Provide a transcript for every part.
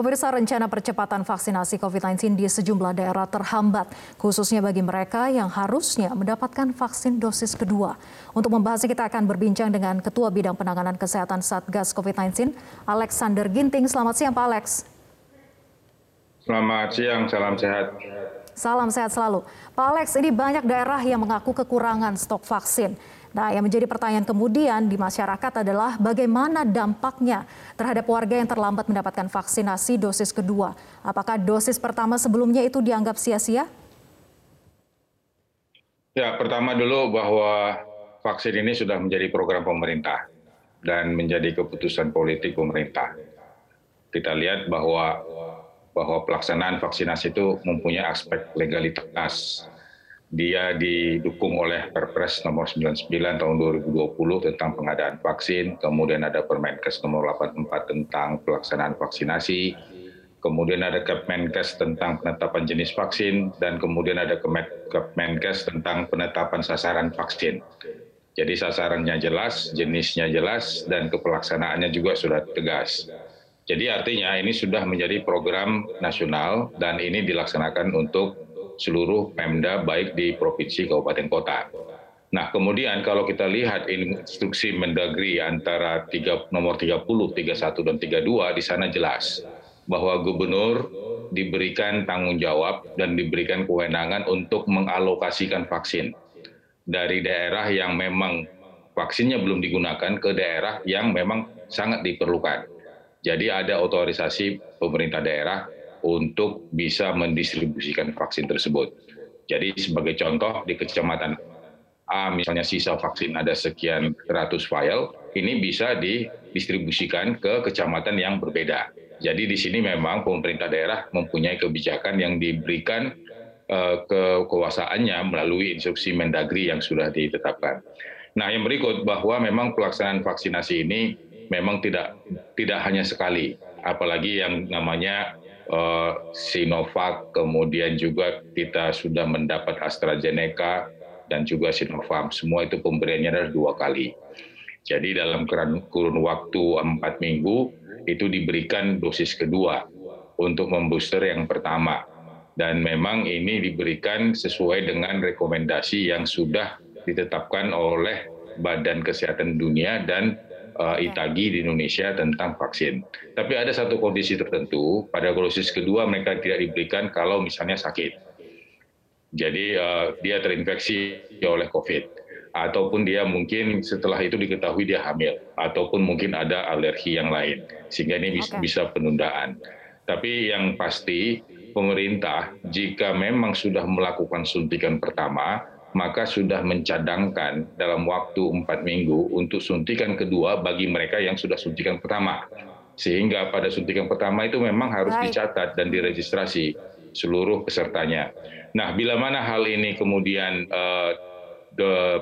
Pemirsa rencana percepatan vaksinasi COVID-19 di sejumlah daerah terhambat, khususnya bagi mereka yang harusnya mendapatkan vaksin dosis kedua. Untuk membahasnya kita akan berbincang dengan Ketua Bidang Penanganan Kesehatan Satgas COVID-19, Alexander Ginting. Selamat siang Pak Alex. Selamat siang, salam sehat. Salam sehat selalu. Pak Alex, ini banyak daerah yang mengaku kekurangan stok vaksin. Nah, yang menjadi pertanyaan kemudian di masyarakat adalah bagaimana dampaknya terhadap warga yang terlambat mendapatkan vaksinasi dosis kedua. Apakah dosis pertama sebelumnya itu dianggap sia-sia? Ya, pertama dulu bahwa vaksin ini sudah menjadi program pemerintah dan menjadi keputusan politik pemerintah. Kita lihat bahwa bahwa pelaksanaan vaksinasi itu mempunyai aspek legalitas dia didukung oleh Perpres nomor 99 tahun 2020 tentang pengadaan vaksin, kemudian ada Permenkes nomor 84 tentang pelaksanaan vaksinasi, kemudian ada Kepmenkes tentang penetapan jenis vaksin, dan kemudian ada Kepmenkes tentang penetapan sasaran vaksin. Jadi sasarannya jelas, jenisnya jelas, dan kepelaksanaannya juga sudah tegas. Jadi artinya ini sudah menjadi program nasional dan ini dilaksanakan untuk seluruh Pemda baik di provinsi kabupaten kota. Nah, kemudian kalau kita lihat instruksi Mendagri antara tiga, nomor 30, 31 dan 32 di sana jelas bahwa gubernur diberikan tanggung jawab dan diberikan kewenangan untuk mengalokasikan vaksin dari daerah yang memang vaksinnya belum digunakan ke daerah yang memang sangat diperlukan. Jadi ada otorisasi pemerintah daerah untuk bisa mendistribusikan vaksin tersebut. Jadi sebagai contoh di kecamatan A misalnya sisa vaksin ada sekian ratus file, ini bisa didistribusikan ke kecamatan yang berbeda. Jadi di sini memang pemerintah daerah mempunyai kebijakan yang diberikan uh, kekuasaannya melalui instruksi Mendagri yang sudah ditetapkan. Nah, yang berikut bahwa memang pelaksanaan vaksinasi ini memang tidak tidak hanya sekali, apalagi yang namanya Sinovac, kemudian juga kita sudah mendapat AstraZeneca dan juga Sinovac. Semua itu pemberiannya adalah dua kali. Jadi dalam kurun waktu empat minggu itu diberikan dosis kedua untuk membooster yang pertama. Dan memang ini diberikan sesuai dengan rekomendasi yang sudah ditetapkan oleh Badan Kesehatan Dunia dan uh, itagi di Indonesia tentang vaksin. Tapi ada satu kondisi tertentu, pada dosis kedua mereka tidak diberikan kalau misalnya sakit. Jadi uh, dia terinfeksi oleh COVID. Ataupun dia mungkin setelah itu diketahui dia hamil. Ataupun mungkin ada alergi yang lain. Sehingga ini bisa, okay. bisa penundaan. Tapi yang pasti pemerintah jika memang sudah melakukan suntikan pertama, maka sudah mencadangkan dalam waktu empat minggu untuk suntikan kedua bagi mereka yang sudah suntikan pertama. Sehingga pada suntikan pertama itu memang harus dicatat dan diregistrasi seluruh pesertanya. Nah, bila mana hal ini kemudian uh,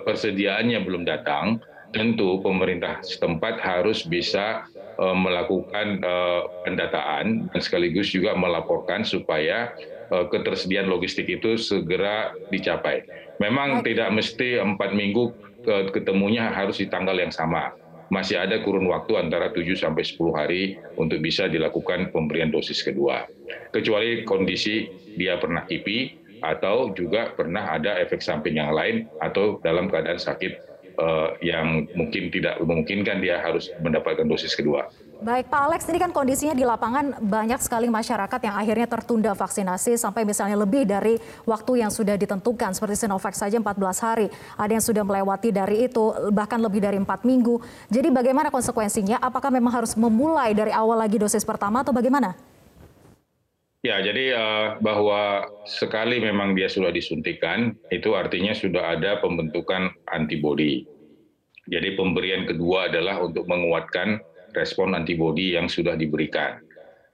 persediaannya belum datang, tentu pemerintah setempat harus bisa uh, melakukan uh, pendataan dan sekaligus juga melaporkan supaya ketersediaan logistik itu segera dicapai memang tidak mesti empat minggu ketemunya harus di tanggal yang sama. Masih ada kurun waktu antara 7 sampai 10 hari untuk bisa dilakukan pemberian dosis kedua. Kecuali kondisi dia pernah kipi atau juga pernah ada efek samping yang lain atau dalam keadaan sakit yang mungkin tidak memungkinkan dia harus mendapatkan dosis kedua. Baik Pak Alex, ini kan kondisinya di lapangan banyak sekali masyarakat yang akhirnya tertunda vaksinasi sampai misalnya lebih dari waktu yang sudah ditentukan seperti Sinovac saja 14 hari. Ada yang sudah melewati dari itu bahkan lebih dari 4 minggu. Jadi bagaimana konsekuensinya? Apakah memang harus memulai dari awal lagi dosis pertama atau bagaimana? Ya, jadi uh, bahwa sekali memang dia sudah disuntikan, itu artinya sudah ada pembentukan antibodi. Jadi pemberian kedua adalah untuk menguatkan respon antibodi yang sudah diberikan.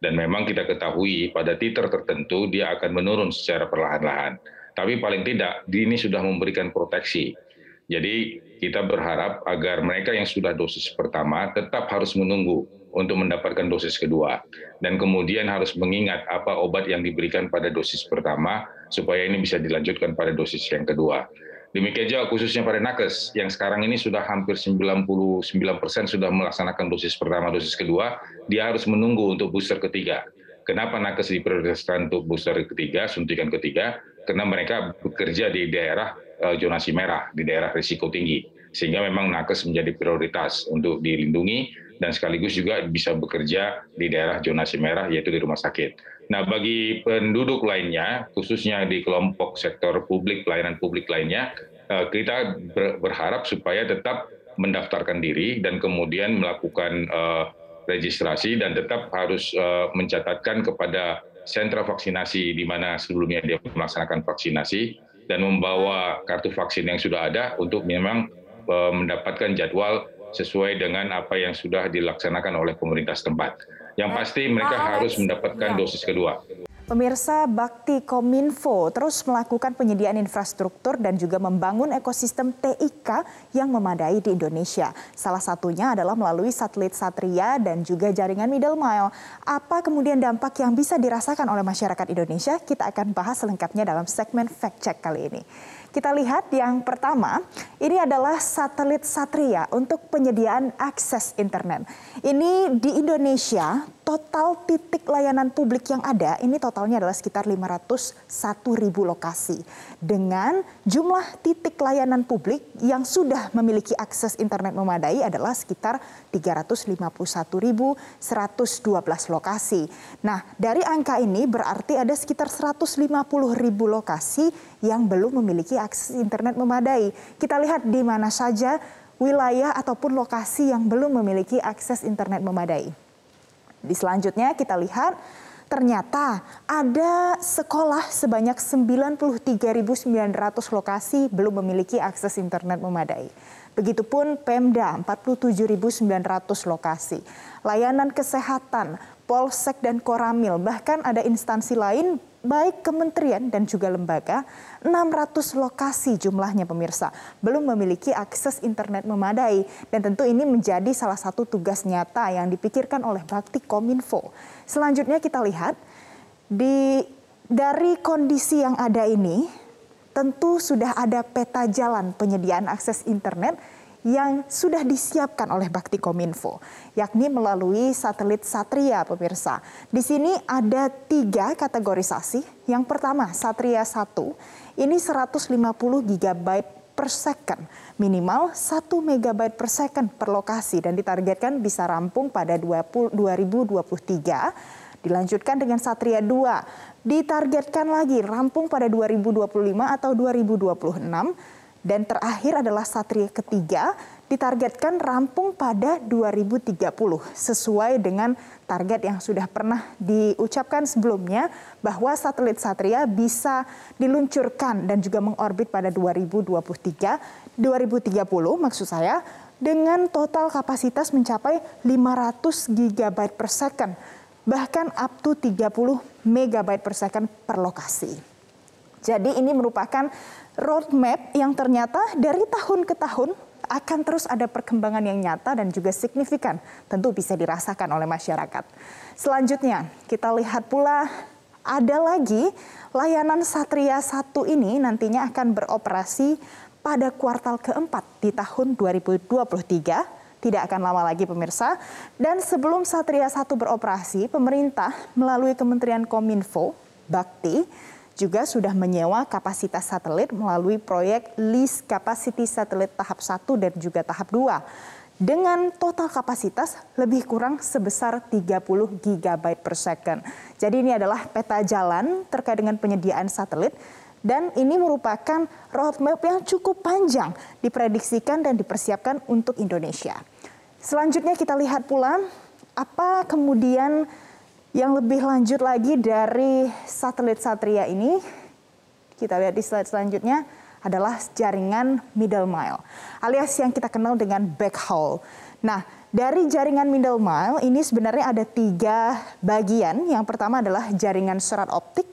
Dan memang kita ketahui pada titer tertentu dia akan menurun secara perlahan-lahan. Tapi paling tidak ini sudah memberikan proteksi. Jadi kita berharap agar mereka yang sudah dosis pertama tetap harus menunggu untuk mendapatkan dosis kedua. Dan kemudian harus mengingat apa obat yang diberikan pada dosis pertama supaya ini bisa dilanjutkan pada dosis yang kedua. Demikian juga khususnya pada nakes yang sekarang ini sudah hampir 99 persen sudah melaksanakan dosis pertama, dosis kedua, dia harus menunggu untuk booster ketiga. kenapa nakes diprioritaskan untuk booster ketiga, suntikan ketiga, karena mereka bekerja di daerah uh, zonasi merah, di daerah risiko tinggi. Sehingga memang nakes menjadi prioritas untuk dilindungi dan sekaligus juga bisa bekerja di daerah zonasi merah, yaitu di rumah sakit. Nah, bagi penduduk lainnya, khususnya di kelompok sektor publik, pelayanan publik lainnya, uh, kita berharap supaya tetap mendaftarkan diri dan kemudian melakukan uh, registrasi dan tetap harus uh, mencatatkan kepada sentra vaksinasi di mana sebelumnya dia melaksanakan vaksinasi dan membawa kartu vaksin yang sudah ada untuk memang mendapatkan jadwal sesuai dengan apa yang sudah dilaksanakan oleh pemerintah setempat. Yang pasti mereka harus mendapatkan ya. dosis kedua. Pemirsa Bakti Kominfo terus melakukan penyediaan infrastruktur dan juga membangun ekosistem TIK yang memadai di Indonesia. Salah satunya adalah melalui satelit Satria dan juga jaringan middle mile. Apa kemudian dampak yang bisa dirasakan oleh masyarakat Indonesia? Kita akan bahas selengkapnya dalam segmen Fact Check kali ini. Kita lihat yang pertama, ini adalah satelit Satria untuk penyediaan akses internet. Ini di Indonesia, total titik layanan publik yang ada, ini totalnya adalah sekitar 501 ribu lokasi. Dengan jumlah titik layanan publik yang sudah memiliki akses internet memadai adalah sekitar 351.112 lokasi. Nah, dari angka ini berarti ada sekitar 150 ribu lokasi yang belum memiliki akses internet memadai. Kita lihat di mana saja wilayah ataupun lokasi yang belum memiliki akses internet memadai. Di selanjutnya kita lihat ternyata ada sekolah sebanyak 93.900 lokasi belum memiliki akses internet memadai. Begitupun Pemda 47.900 lokasi. Layanan kesehatan, Polsek dan Koramil, bahkan ada instansi lain baik kementerian dan juga lembaga, 600 lokasi jumlahnya pemirsa, belum memiliki akses internet memadai. Dan tentu ini menjadi salah satu tugas nyata yang dipikirkan oleh Bakti Kominfo. Selanjutnya kita lihat, di dari kondisi yang ada ini, tentu sudah ada peta jalan penyediaan akses internet yang sudah disiapkan oleh Bakti Kominfo, yakni melalui satelit Satria, pemirsa. Di sini ada tiga kategorisasi. Yang pertama, Satria 1, ini 150 GB per second, minimal 1 MB per second per lokasi dan ditargetkan bisa rampung pada 20, 2023. Dilanjutkan dengan Satria 2, ditargetkan lagi rampung pada 2025 atau 2026 dan terakhir adalah Satria ketiga ditargetkan rampung pada 2030 sesuai dengan target yang sudah pernah diucapkan sebelumnya bahwa satelit Satria bisa diluncurkan dan juga mengorbit pada 2023 2030 maksud saya dengan total kapasitas mencapai 500 GB per second bahkan up to 30 MB per second per lokasi. Jadi ini merupakan roadmap yang ternyata dari tahun ke tahun akan terus ada perkembangan yang nyata dan juga signifikan, tentu bisa dirasakan oleh masyarakat. Selanjutnya, kita lihat pula ada lagi layanan Satria 1 ini nantinya akan beroperasi pada kuartal keempat di tahun 2023 tidak akan lama lagi pemirsa. Dan sebelum Satria 1 beroperasi, pemerintah melalui Kementerian Kominfo, Bakti, juga sudah menyewa kapasitas satelit melalui proyek Lease Capacity Satelit tahap 1 dan juga tahap 2 dengan total kapasitas lebih kurang sebesar 30 GB per second. Jadi ini adalah peta jalan terkait dengan penyediaan satelit dan ini merupakan roadmap yang cukup panjang diprediksikan dan dipersiapkan untuk Indonesia. Selanjutnya kita lihat pula apa kemudian yang lebih lanjut lagi dari satelit Satria ini, kita lihat di slide selanjutnya adalah jaringan middle mile, alias yang kita kenal dengan backhaul. Nah, dari jaringan middle mile ini sebenarnya ada tiga bagian. Yang pertama adalah jaringan serat optik,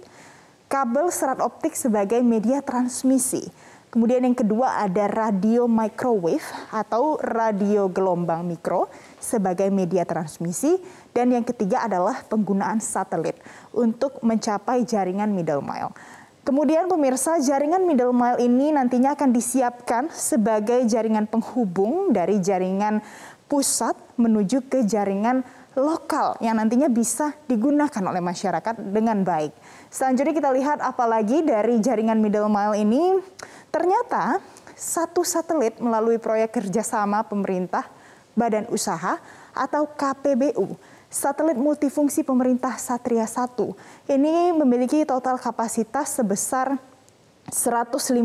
kabel serat optik sebagai media transmisi. Kemudian yang kedua ada radio microwave atau radio gelombang mikro sebagai media transmisi. Dan yang ketiga adalah penggunaan satelit untuk mencapai jaringan middle mile. Kemudian pemirsa jaringan middle mile ini nantinya akan disiapkan sebagai jaringan penghubung dari jaringan pusat menuju ke jaringan lokal yang nantinya bisa digunakan oleh masyarakat dengan baik. Selanjutnya kita lihat apalagi dari jaringan middle mile ini ternyata satu satelit melalui proyek kerjasama pemerintah, badan usaha atau KPBU satelit multifungsi pemerintah Satria 1 ini memiliki total kapasitas sebesar 150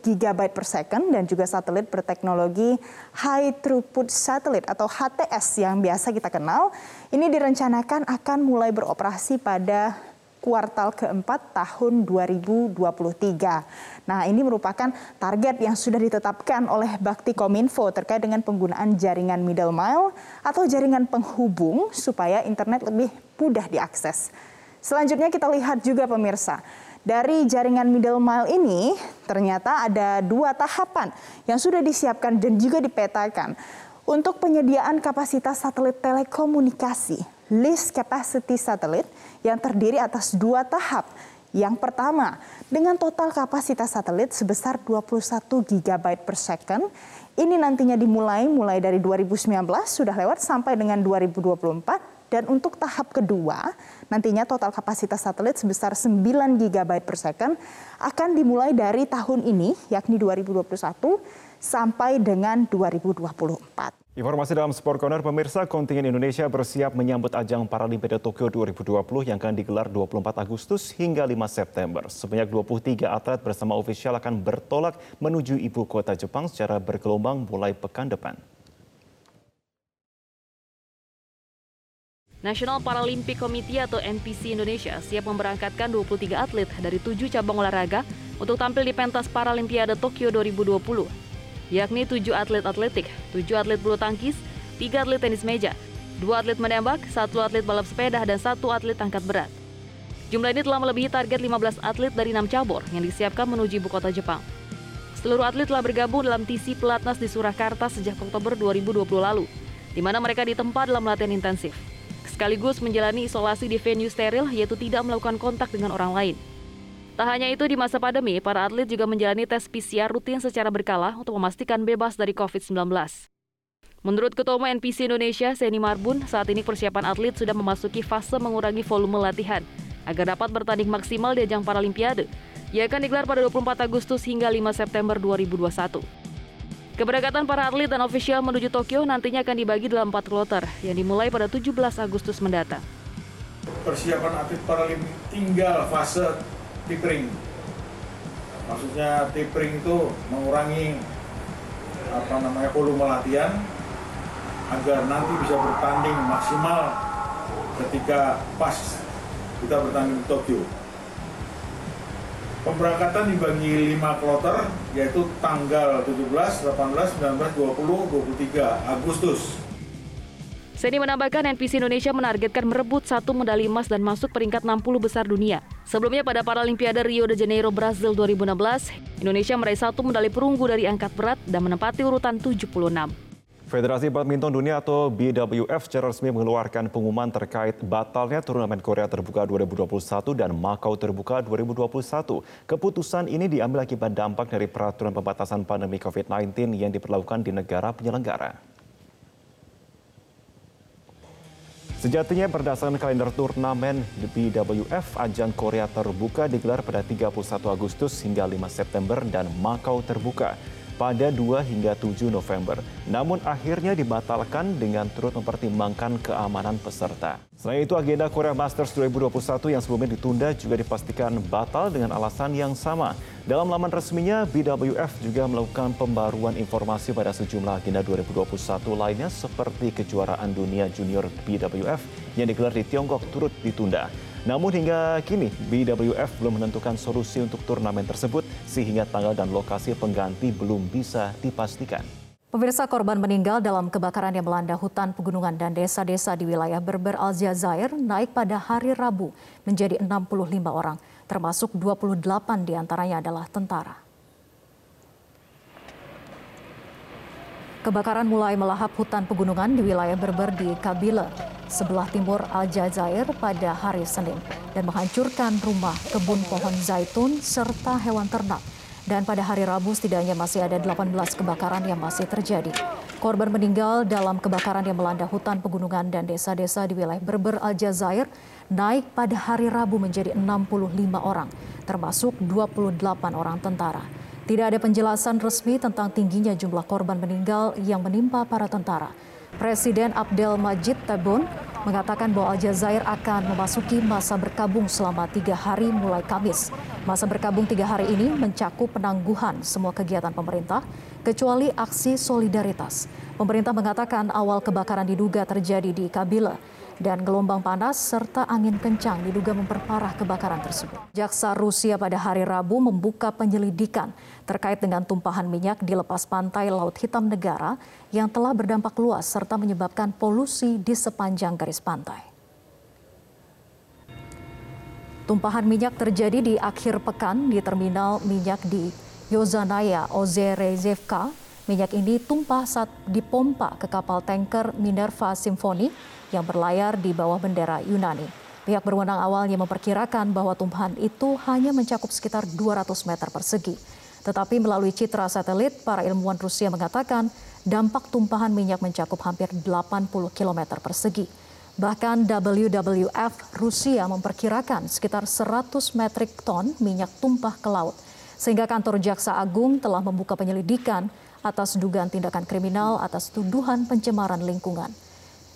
GB per second dan juga satelit berteknologi High Throughput Satellite atau HTS yang biasa kita kenal. Ini direncanakan akan mulai beroperasi pada kuartal keempat tahun 2023. Nah, ini merupakan target yang sudah ditetapkan oleh Bakti Kominfo terkait dengan penggunaan jaringan middle mile atau jaringan penghubung supaya internet lebih mudah diakses. Selanjutnya kita lihat juga pemirsa, dari jaringan middle mile ini ternyata ada dua tahapan yang sudah disiapkan dan juga dipetakan untuk penyediaan kapasitas satelit telekomunikasi, list capacity satellite yang terdiri atas dua tahap. Yang pertama, dengan total kapasitas satelit sebesar 21 GB per second, ini nantinya dimulai mulai dari 2019 sudah lewat sampai dengan 2024 dan untuk tahap kedua, nantinya total kapasitas satelit sebesar 9 GB per second akan dimulai dari tahun ini, yakni 2021 sampai dengan 2024. Informasi dalam Sport Corner, pemirsa kontingen Indonesia bersiap menyambut ajang Paralimpiade Tokyo 2020 yang akan digelar 24 Agustus hingga 5 September. Sebanyak 23 atlet bersama ofisial akan bertolak menuju ibu kota Jepang secara bergelombang mulai pekan depan. National Paralympic Committee atau NPC Indonesia siap memberangkatkan 23 atlet dari tujuh cabang olahraga untuk tampil di pentas Paralimpiade Tokyo 2020 yakni tujuh atlet atletik, tujuh atlet bulu tangkis, tiga atlet tenis meja, dua atlet menembak, satu atlet balap sepeda, dan satu atlet angkat berat. Jumlah ini telah melebihi target 15 atlet dari enam cabur yang disiapkan menuju ibu kota Jepang. Seluruh atlet telah bergabung dalam TC Pelatnas di Surakarta sejak Oktober 2020 lalu, di mana mereka ditempa dalam latihan intensif. Sekaligus menjalani isolasi di venue steril yaitu tidak melakukan kontak dengan orang lain. Tak hanya itu, di masa pandemi, para atlet juga menjalani tes PCR rutin secara berkala untuk memastikan bebas dari COVID-19. Menurut Ketua Umum NPC Indonesia, Seni Marbun, saat ini persiapan atlet sudah memasuki fase mengurangi volume latihan agar dapat bertanding maksimal di ajang Paralimpiade yang akan digelar pada 24 Agustus hingga 5 September 2021. Keberangkatan para atlet dan ofisial menuju Tokyo nantinya akan dibagi dalam empat kloter yang dimulai pada 17 Agustus mendatang. Persiapan atlet Paralimpik tinggal fase tapering. Maksudnya tapering itu mengurangi apa namanya volume latihan agar nanti bisa bertanding maksimal ketika pas kita bertanding di Tokyo. Pemberangkatan dibagi 5 kloter yaitu tanggal 17, 18, 19, 20, 23 Agustus. Seni menambahkan NPC Indonesia menargetkan merebut satu medali emas dan masuk peringkat 60 besar dunia. Sebelumnya pada Paralimpiade Rio de Janeiro, Brazil 2016, Indonesia meraih satu medali perunggu dari angkat berat dan menempati urutan 76. Federasi Badminton Dunia atau BWF secara resmi mengeluarkan pengumuman terkait batalnya turnamen Korea Terbuka 2021 dan Makau Terbuka 2021. Keputusan ini diambil akibat dampak dari peraturan pembatasan pandemi COVID-19 yang diperlakukan di negara penyelenggara. Sejatinya berdasarkan kalender turnamen BWF, ajang Korea terbuka digelar pada 31 Agustus hingga 5 September dan Makau terbuka pada 2 hingga 7 November. Namun akhirnya dibatalkan dengan turut mempertimbangkan keamanan peserta. Selain itu agenda Korea Masters 2021 yang sebelumnya ditunda juga dipastikan batal dengan alasan yang sama. Dalam laman resminya, BWF juga melakukan pembaruan informasi pada sejumlah agenda 2021 lainnya seperti kejuaraan dunia junior BWF yang digelar di Tiongkok turut ditunda. Namun hingga kini BWF belum menentukan solusi untuk turnamen tersebut sehingga tanggal dan lokasi pengganti belum bisa dipastikan. Pemirsa korban meninggal dalam kebakaran yang melanda hutan pegunungan dan desa-desa di wilayah Berber Aljazair naik pada hari Rabu menjadi 65 orang, termasuk 28 di antaranya adalah tentara. Kebakaran mulai melahap hutan pegunungan di wilayah Berber di Kabila, sebelah timur Aljazair pada hari Senin dan menghancurkan rumah, kebun pohon zaitun, serta hewan ternak. Dan pada hari Rabu setidaknya masih ada 18 kebakaran yang masih terjadi. Korban meninggal dalam kebakaran yang melanda hutan pegunungan dan desa-desa di wilayah Berber Aljazair naik pada hari Rabu menjadi 65 orang, termasuk 28 orang tentara. Tidak ada penjelasan resmi tentang tingginya jumlah korban meninggal yang menimpa para tentara. Presiden Abdel Majid Tebboune mengatakan bahwa Aljazair akan memasuki masa berkabung selama tiga hari mulai Kamis. Masa berkabung tiga hari ini mencakup penangguhan semua kegiatan pemerintah, kecuali aksi solidaritas. Pemerintah mengatakan awal kebakaran diduga terjadi di Kabila dan gelombang panas serta angin kencang diduga memperparah kebakaran tersebut. Jaksa Rusia pada hari Rabu membuka penyelidikan terkait dengan tumpahan minyak di lepas pantai Laut Hitam negara yang telah berdampak luas serta menyebabkan polusi di sepanjang garis pantai. Tumpahan minyak terjadi di akhir pekan di terminal minyak di Yozanaya Ozerezevka Minyak ini tumpah saat dipompa ke kapal tanker Minerva Symphony yang berlayar di bawah bendera Yunani. Pihak berwenang awalnya memperkirakan bahwa tumpahan itu hanya mencakup sekitar 200 meter persegi. Tetapi melalui citra satelit, para ilmuwan Rusia mengatakan dampak tumpahan minyak mencakup hampir 80 km persegi. Bahkan WWF Rusia memperkirakan sekitar 100 metrik ton minyak tumpah ke laut. Sehingga kantor Jaksa Agung telah membuka penyelidikan atas dugaan tindakan kriminal atas tuduhan pencemaran lingkungan.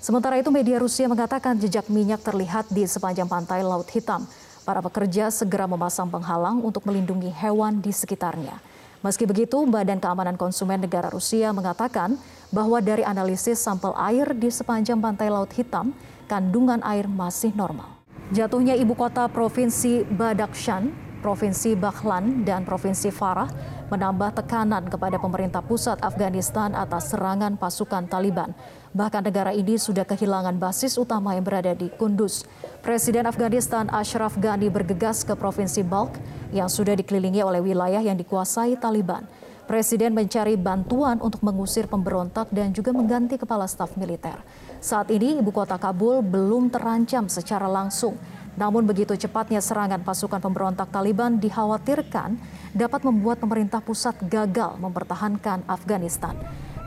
Sementara itu media Rusia mengatakan jejak minyak terlihat di sepanjang pantai Laut Hitam. Para pekerja segera memasang penghalang untuk melindungi hewan di sekitarnya. Meski begitu, Badan Keamanan Konsumen Negara Rusia mengatakan bahwa dari analisis sampel air di sepanjang pantai Laut Hitam, kandungan air masih normal. Jatuhnya ibu kota provinsi Badakhshan, provinsi Baghlan, dan provinsi Farah menambah tekanan kepada pemerintah pusat Afghanistan atas serangan pasukan Taliban. Bahkan negara ini sudah kehilangan basis utama yang berada di Kunduz. Presiden Afghanistan Ashraf Ghani bergegas ke Provinsi Balk yang sudah dikelilingi oleh wilayah yang dikuasai Taliban. Presiden mencari bantuan untuk mengusir pemberontak dan juga mengganti kepala staf militer. Saat ini ibu kota Kabul belum terancam secara langsung namun begitu cepatnya serangan pasukan pemberontak Taliban dikhawatirkan dapat membuat pemerintah pusat gagal mempertahankan Afghanistan.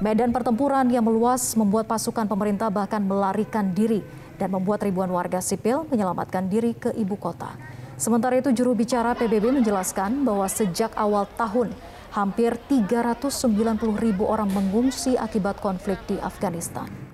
Medan pertempuran yang meluas membuat pasukan pemerintah bahkan melarikan diri dan membuat ribuan warga sipil menyelamatkan diri ke ibu kota. Sementara itu juru bicara PBB menjelaskan bahwa sejak awal tahun hampir 390 ribu orang mengungsi akibat konflik di Afghanistan.